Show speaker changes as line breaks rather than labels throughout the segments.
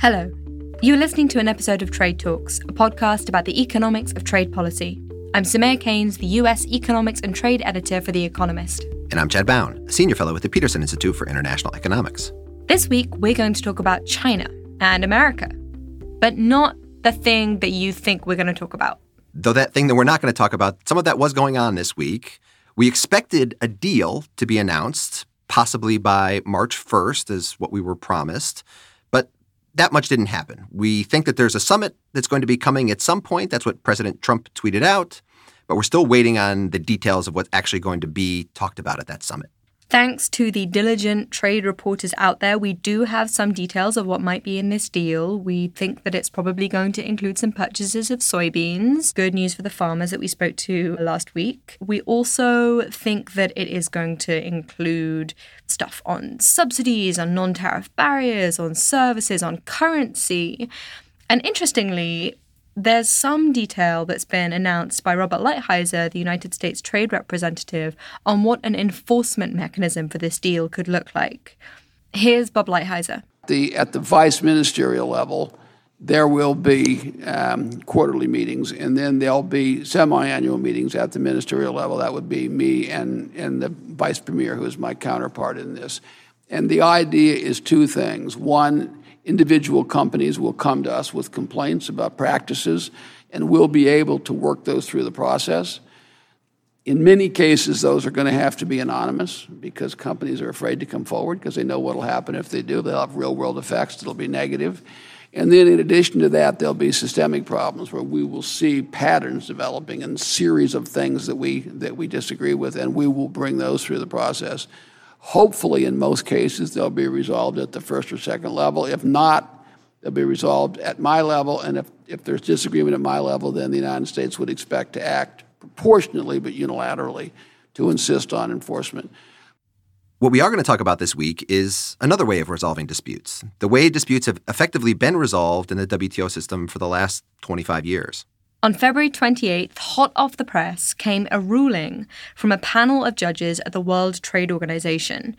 Hello. You are listening to an episode of Trade Talks, a podcast about the economics of trade policy. I'm Soumaya Keynes, the US Economics and Trade Editor for The Economist.
And I'm Chad Bown, a senior fellow at the Peterson Institute for International Economics.
This week, we're going to talk about China and America, but not the thing that you think we're going to talk about.
Though that thing that we're not going to talk about, some of that was going on this week. We expected a deal to be announced, possibly by March 1st, is what we were promised. That much didn't happen. We think that there's a summit that's going to be coming at some point. That's what President Trump tweeted out. But we're still waiting on the details of what's actually going to be talked about at that summit.
Thanks to the diligent trade reporters out there, we do have some details of what might be in this deal. We think that it's probably going to include some purchases of soybeans. Good news for the farmers that we spoke to last week. We also think that it is going to include stuff on subsidies, on non tariff barriers, on services, on currency. And interestingly, there's some detail that's been announced by Robert Lighthizer, the United States Trade Representative, on what an enforcement mechanism for this deal could look like. Here's Bob Lighthizer.
The, at the vice ministerial level, there will be um, quarterly meetings, and then there'll be semi-annual meetings at the ministerial level. That would be me and, and the vice premier, who is my counterpart in this. And the idea is two things. One, individual companies will come to us with complaints about practices, and we'll be able to work those through the process. In many cases, those are going to have to be anonymous because companies are afraid to come forward because they know what will happen if they do. They'll have real world effects that'll be negative. And then, in addition to that, there'll be systemic problems where we will see patterns developing and series of things that we, that we disagree with, and we will bring those through the process. Hopefully, in most cases, they'll be resolved at the first or second level. If not, they'll be resolved at my level. And if, if there's disagreement at my level, then the United States would expect to act proportionately but unilaterally to insist on enforcement.
What we are going to talk about this week is another way of resolving disputes, the way disputes have effectively been resolved in the WTO system for the last 25 years.
On February 28th, hot off the press, came a ruling from a panel of judges at the World Trade Organization.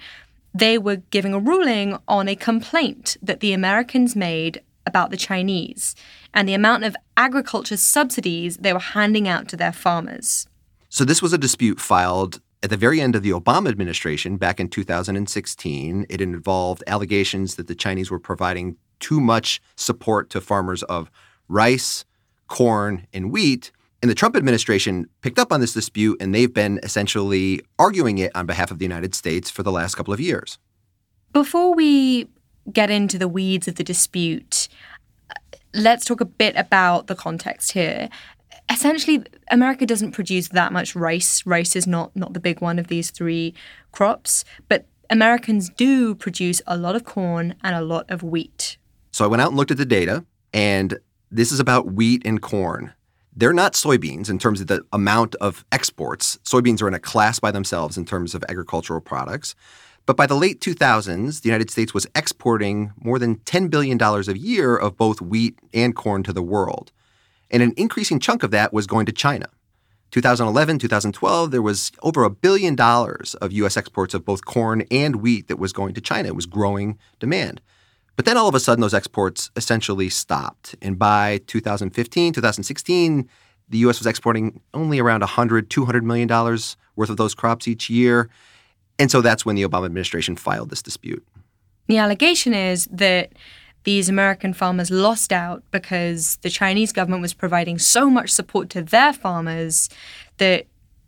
They were giving a ruling on a complaint that the Americans made about the Chinese and the amount of agriculture subsidies they were handing out to their farmers.
So, this was a dispute filed at the very end of the Obama administration back in 2016. It involved allegations that the Chinese were providing too much support to farmers of rice, corn, and wheat. And the Trump administration picked up on this dispute, and they've been essentially arguing it on behalf of the United States for the last couple of years.
Before we get into the weeds of the dispute, uh, let's talk a bit about the context here. Essentially, America doesn't produce that much rice. Rice is not, not the big one of these three crops, but Americans do produce a lot of corn and a lot of wheat.
So I went out and looked at the data, and this is about wheat and corn. They're not soybeans in terms of the amount of exports. Soybeans are in a class by themselves in terms of agricultural products. But by the late 2000s, the United States was exporting more than $10 billion a year of both wheat and corn to the world. And an increasing chunk of that was going to China. 2011, 2012, there was over a billion dollars of U.S. exports of both corn and wheat that was going to China. It was growing demand. But then all of a sudden, those exports essentially stopped. And by 2015, 2016, the U.S. was exporting only around 100, 200 million dollars worth of those crops each year. And so that's when the Obama administration filed this dispute.
The allegation is that these American farmers lost out because the Chinese government was providing so much support to their farmers that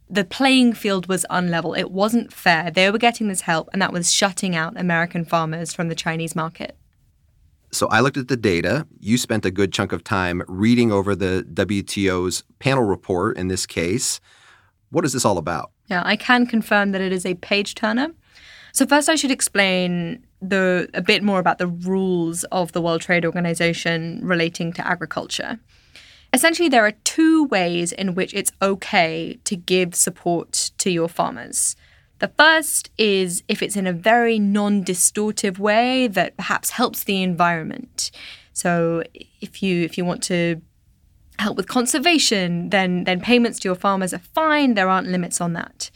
the playing field was unlevel. It wasn't fair. They were getting this help, and that was shutting out American farmers from the Chinese market.
So I looked at the data. You spent a good chunk of time reading over the WTO's panel report in this case. What is this all about?
Yeah, I can confirm that it is a page turner. So first I should explain the a bit more about the rules of the World Trade Organization relating to agriculture. Essentially there are two ways in which it's okay to give support to your farmers. The first is if it's in a very non distortive way that perhaps helps the environment. So if you if you want to help with conservation, then then payments to your farmers are fine. There aren't limits on that.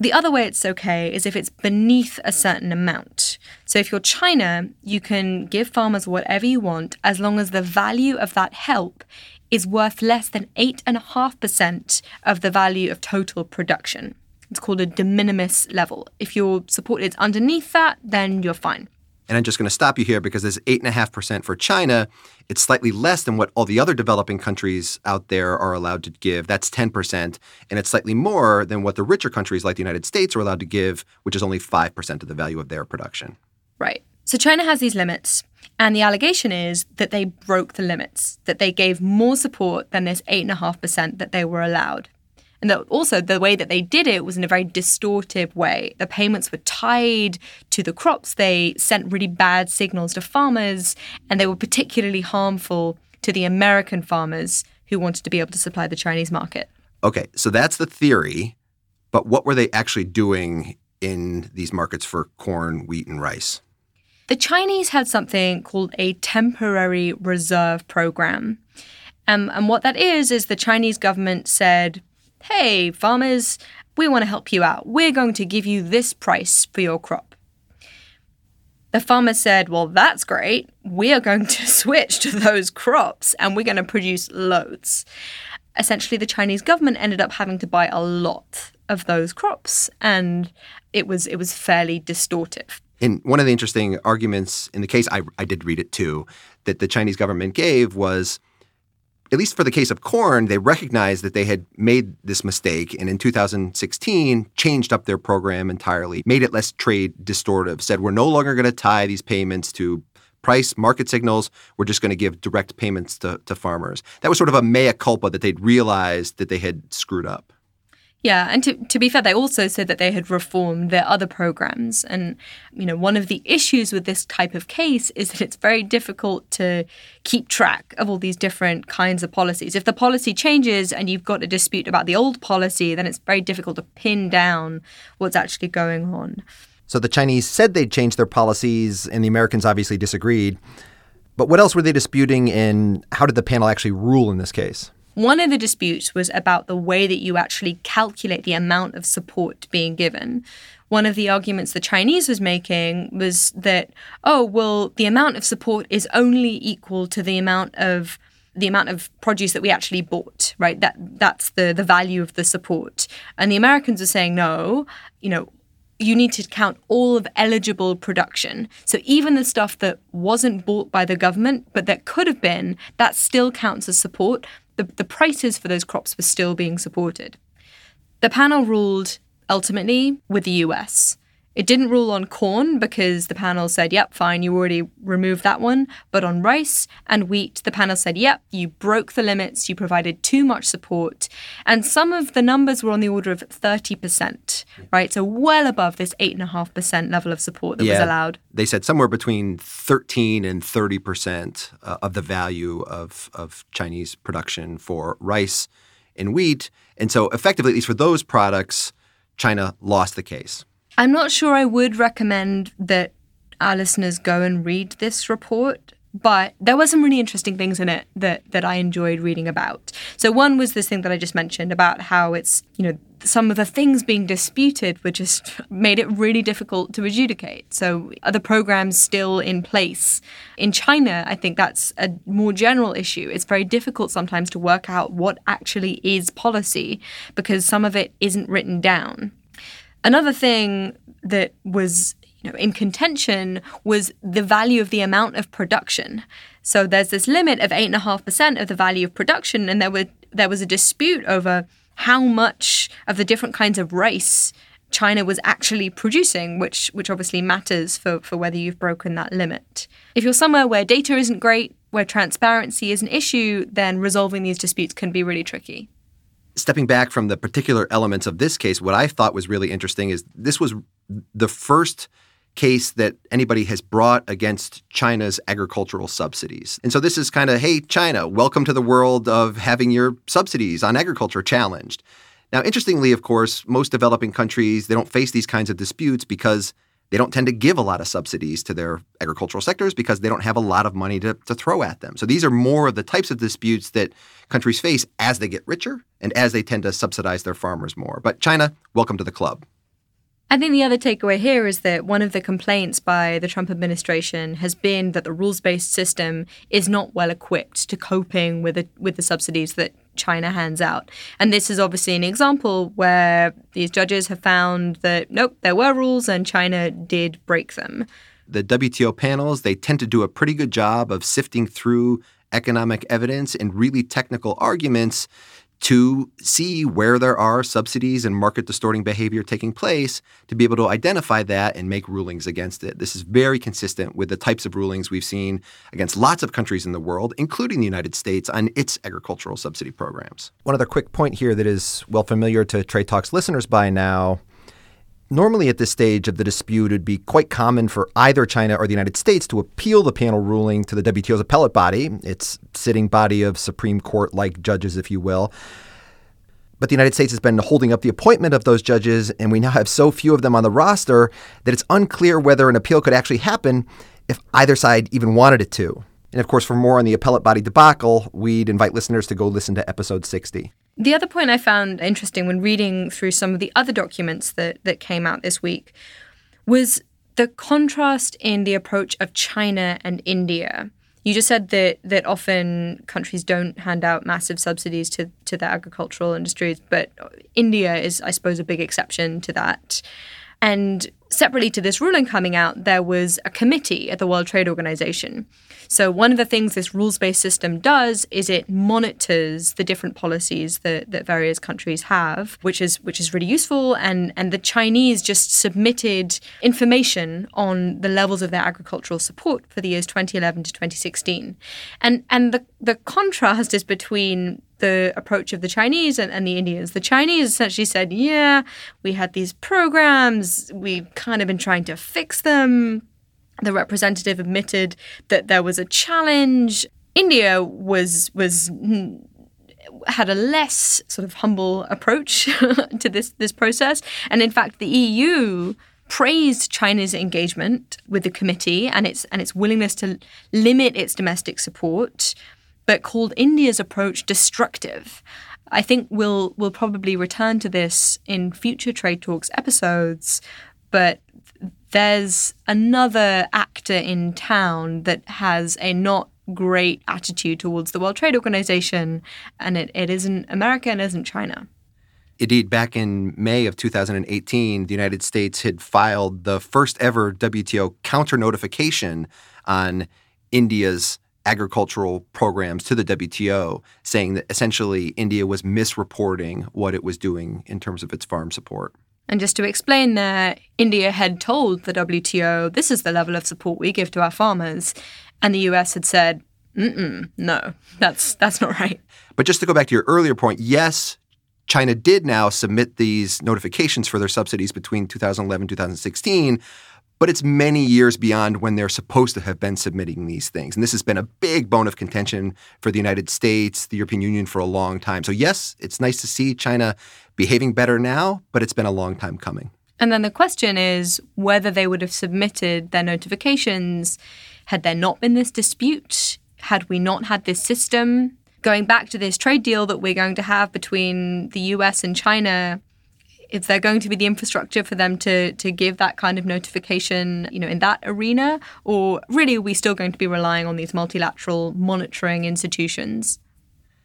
The other way it's okay is if it's beneath a certain amount. So if you're China, you can give farmers whatever you want as long as the value of that help is worth less than 8.5% of the value of total production. It's called a de minimis level. If your support is underneath that, then you're fine.
And I'm just going to stop you here because this 8.5% for China. It's slightly less than what all the other developing countries out there are allowed to give. That's 10%. And it's slightly more than what the richer countries like the United States are allowed to give, which is only 5% of the value of their production.
Right. So China has these limits. And the allegation is that they broke the limits, that they gave more support than this 8.5% that they were allowed. And that also the way that they did it was in a very distortive way. The payments were tied to the crops. They sent really bad signals to farmers, and they were particularly harmful to the American farmers who wanted to be able to supply the Chinese market.
Okay, so that's the theory. But what were they actually doing in these markets for corn, wheat, and rice?
The Chinese had something called a temporary reserve program. Um, and what that is, is the Chinese government said, hey, farmers, we want to help you out. We're going to give you this price for your crop. The farmer said, Well, that's great. We are going to switch to those crops and we're going to produce loads. Essentially, the Chinese government ended up having to buy a lot of those crops, and it was it was fairly distortive.
And one of the interesting arguments in the case, I, I did read it too, that the Chinese government gave was at least for the case of corn, they recognized that they had made this mistake and in 2016 changed up their program entirely, made it less trade distortive, said we're no longer going to tie these payments to price market signals. We're just going to give direct payments to, to farmers. That was sort of a mea culpa that they'd realized that they had screwed up.
Yeah, and to, to be fair, they also said that they had reformed their other programs. And, you know, one of the issues with this type of case is that it's very difficult to keep track of all these different kinds of policies. If the policy changes and you've got a dispute about the old policy, then it's very difficult to pin down what's actually going on.
So the Chinese said they'd changed their policies, and the Americans obviously disagreed. But what else were they disputing, and how did the panel actually rule in this case?
One of the disputes was about the way that you actually calculate the amount of support being given. One of the arguments the Chinese was making was that, oh, well, the amount of support is only equal to the amount of the amount of produce that we actually bought, right? That that's the the value of the support. And the Americans are saying, no, you know, you need to count all of eligible production. So even the stuff that wasn't bought by the government, but that could have been, that still counts as support the, the prices for those crops were still being supported. The panel ruled ultimately with the US. It didn't rule on corn because the panel said, yep, fine, you already removed that one. But on rice and wheat, the panel said, yep, you broke the limits, you provided too much support. And some of the numbers were on the order of 30%, right? So well above this 8.5% level of support that yeah, was allowed.
They said somewhere between 13 and 30% uh, of the value of, of Chinese production for rice and wheat. And so effectively, at least for those products, China lost the case.
I'm not sure I would recommend that our listeners go and read this report, but there were some really interesting things in it that that I enjoyed reading about. So one was this thing that I just mentioned about how it's, you know, some of the things being disputed were just made it really difficult to adjudicate. So are the programs still in place? In China, I think that's a more general issue. It's very difficult sometimes to work out what actually is policy because some of it isn't written down. Another thing that was you know, in contention was the value of the amount of production. So there's this limit of eight and a half percent of the value of production, and there were there was a dispute over how much of the different kinds of rice China was actually producing, which which obviously matters for, for whether you've broken that limit. If you're somewhere where data isn't great, where transparency is an issue, then resolving these disputes can be really tricky
stepping back from the particular elements of this case, what I thought was really interesting is this was the first case that anybody has brought against China's agricultural subsidies. And so this is kind of, hey, China, welcome to the world of having your subsidies on agriculture challenged. Now, interestingly, of course, most developing countries, they don't face these kinds of disputes because they don't tend to give a lot of subsidies to their agricultural sectors because they don't have a lot of money to, to throw at them. So these are more of the types of disputes that countries face as they get richer and as they tend to subsidize their farmers more. But China, welcome to the club.
I think the other takeaway here is that one of the complaints by the Trump administration has been that the rules-based system is not well equipped to coping with the, with the subsidies that China hands out. And this is obviously an example where these judges have found that nope, there were rules and China did break them.
The WTO panels, they tend to do a pretty good job of sifting through economic evidence and really technical arguments to see where there are subsidies and market distorting behavior taking place to be able to identify that and make rulings against it. This is very consistent with the types of rulings we've seen against lots of countries in the world, including the United States, on its agricultural subsidy programs.
One other quick point here that is well familiar to Trade Talks listeners by now Normally, at this stage of the dispute, it would be quite common for either China or the United States to appeal the panel ruling to the WTO's appellate body, its sitting body of Supreme Court like judges, if you will. But the United States has been holding up the appointment of those judges, and we now have so few of them on the roster that it's unclear whether an appeal could actually happen if either side even wanted it to. And of course, for more on the appellate body debacle, we'd invite listeners to go listen to episode 60.
The other point I found interesting when reading through some of the other documents that, that came out this week was the contrast in the approach of China and India. You just said that that often countries don't hand out massive subsidies to, to their agricultural industries, but India is, I suppose, a big exception to that. And separately to this ruling coming out, there was a committee at the World Trade Organization so one of the things this rules-based system does is it monitors the different policies that, that various countries have, which is which is really useful. And and the Chinese just submitted information on the levels of their agricultural support for the years 2011 to 2016. And and the the contrast is between the approach of the Chinese and, and, the Indians. The Chinese essentially said, yeah, we had these programs, we've kind of been trying to fix them the representative admitted that there was a challenge. India was was mm, had a less sort of humble approach to this this process, and in fact, the EU praised China's engagement with the committee and its and its willingness to limit its domestic support, but called India's approach destructive. I think we'll we'll probably return to this in future trade talks episodes, but there's another actor in town that has a not great attitude towards the World Trade Organization, and it, it isn't America and isn't China.
Indeed, back in May of 2018, the United States had filed the first ever WTO counter notification on India's agricultural programs to the WTO, saying that essentially India was misreporting what it was doing in terms of its farm support.
And just to explain there, India had told the WTO, this is the level of support we give to our farmers. And the US had said, Mm-mm, no, that's, that's not right.
But just to go back to your earlier point, yes, China did now submit these notifications for their subsidies between 2011 2016 but it's many years beyond when they're supposed to have been submitting these things. And this has been a big bone of contention for the United States, the European Union for a long time. So, yes, it's nice to see China behaving better now, but it's been a long time coming.
And then the question is whether they would have submitted their notifications had there not been this dispute, had we not had this system. Going back to this trade deal that we're going to have between the US and China, is there going to be the infrastructure for them to to give that kind of notification, you know, in that arena, or really are we still going to be relying on these multilateral monitoring institutions?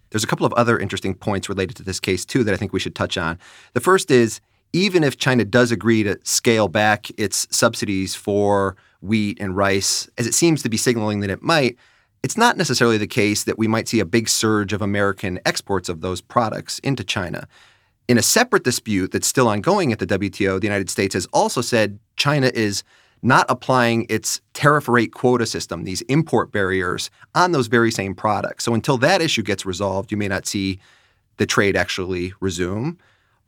There's a couple of other interesting points related to this case too that I think we should touch on. The first is even if China does agree to scale back its subsidies for wheat and rice, as it seems to be signaling that it might, it's not necessarily the case that we might see a big surge of American exports of those products into China. In a separate dispute that's still ongoing at the WTO, the United States has also said China is not applying its tariff rate quota system, these import barriers, on those very same products. So until that issue gets resolved, you may not see the trade actually resume.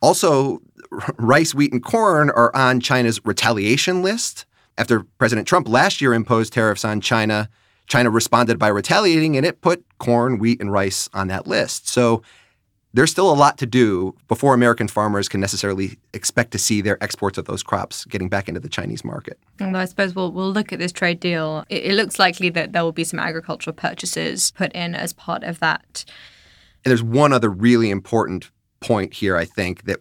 Also, rice, wheat, and corn are on China's retaliation list. After President Trump last year imposed tariffs on China, China responded by retaliating and it put corn, wheat, and rice on that list. So there's still a lot to do before American farmers can necessarily expect to see their exports of those crops getting back into the Chinese market.
I suppose we'll, we'll look at this trade deal. It, it looks likely that there will be some agricultural purchases put in as part of that.
And there's one other really important point here, I think, that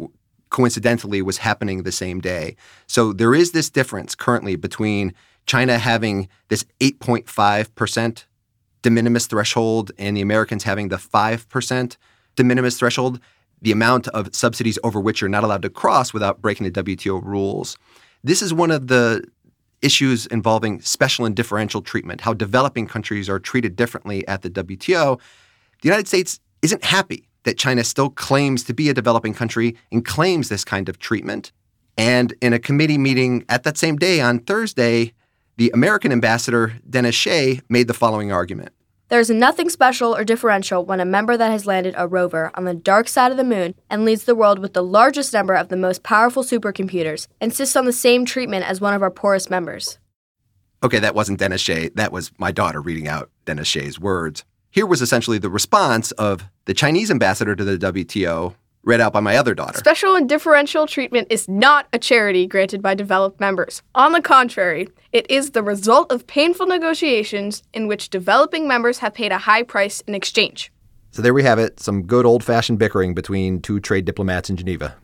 coincidentally was happening the same day. So there is this difference currently between China having this 8.5% de minimis threshold and the Americans having the 5% de minimis threshold, the amount of subsidies over which you're not allowed to cross without breaking the WTO rules. This is one of the issues involving special and differential treatment, how developing countries are treated differently at the WTO. The United States isn't happy that China still claims to be a developing country and claims this kind of treatment. And in a committee meeting at that same day on Thursday, the American ambassador, Dennis Shea, made the following argument.
There's nothing special or differential when a member that has landed a rover on the dark side of the moon and leads the world with the largest number of the most powerful supercomputers insists on the same treatment as one of our poorest members.
Okay, that wasn't Dennis Shea. That was my daughter reading out Dennis Shea's words. Here was essentially the response of the Chinese ambassador to the WTO, read out by my other daughter.
Special and differential treatment is not a charity granted by developed members. On the contrary, it is the result of painful negotiations in which developing members have paid a high price in exchange.
So there we have it some good old fashioned bickering between two trade diplomats in Geneva.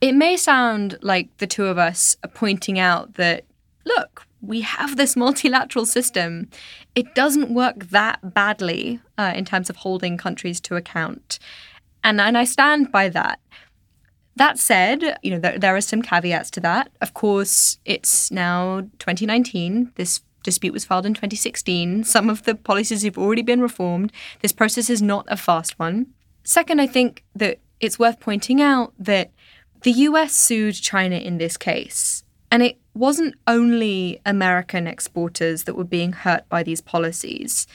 It may sound like the two of us are pointing out that, look, we have this multilateral system. It doesn't work that badly uh, in terms of holding countries to account. And, and I stand by that. That said, you know, there, there are some caveats to that. Of course, it's now 2019. This dispute was filed in 2016. Some of the policies have already been reformed. This process is not a fast one. Second, I think that it's worth pointing out that the US sued China in this case. And it wasn't only American exporters that were being hurt by these policies.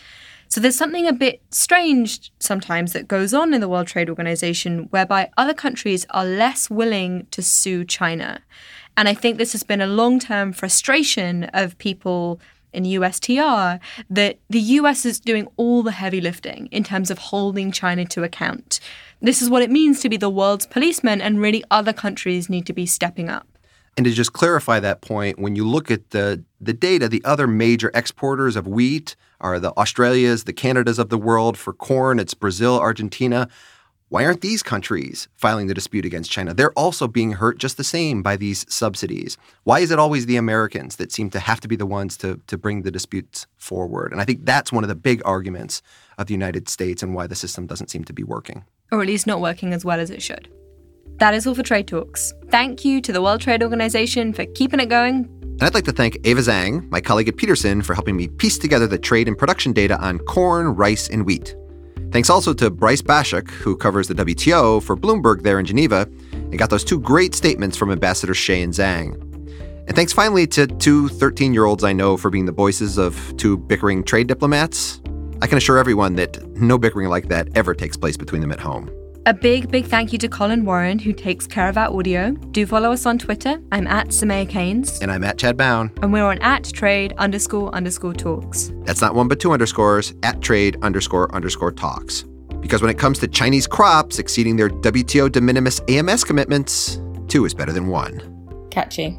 So there's something a bit strange sometimes that goes on in the World Trade Organization whereby other countries are less willing to sue China. And I think this has been a long term frustration of people in USTR that the US is doing all the heavy lifting in terms of holding China to account. This is what it means to be the world's policeman, and really other countries need to be stepping up.
And to just clarify that point, when you look at the, the data, the other major exporters of wheat are the Australias, the Canadas of the world. For corn, it's Brazil, Argentina. Why aren't these countries filing the dispute against China? They're also being hurt just the same by these subsidies. Why is it always the Americans that seem to have to be the ones to, to bring the disputes forward? And I think that's one of the big arguments of the United States and why the system doesn't seem to be working.
Or at least not working as well as it should. That is all for Trade Talks. Thank you to the World Trade Organization for keeping it going.
And I'd like to thank Ava Zhang, my colleague at Peterson, for helping me piece together the trade and production data on corn, rice, and wheat. Thanks also to Bryce Baschuk, who covers the WTO for Bloomberg there in Geneva, and got those two great statements from Ambassador Shea and Zhang. And thanks finally to two 13 year olds I know for being the voices of two bickering trade diplomats. I can assure everyone that no bickering like that ever takes place between them at home.
A big, big thank you to Colin Warren, who takes care of our audio. Do follow us on Twitter. I'm at Soumaya Keynes.
And I'm at Chad Bown.
And we're on at trade underscore underscore talks.
That's not one but two underscores, at trade underscore underscore talks. Because when it comes to Chinese crops exceeding their WTO de minimis AMS commitments, two is better than one.
Catchy.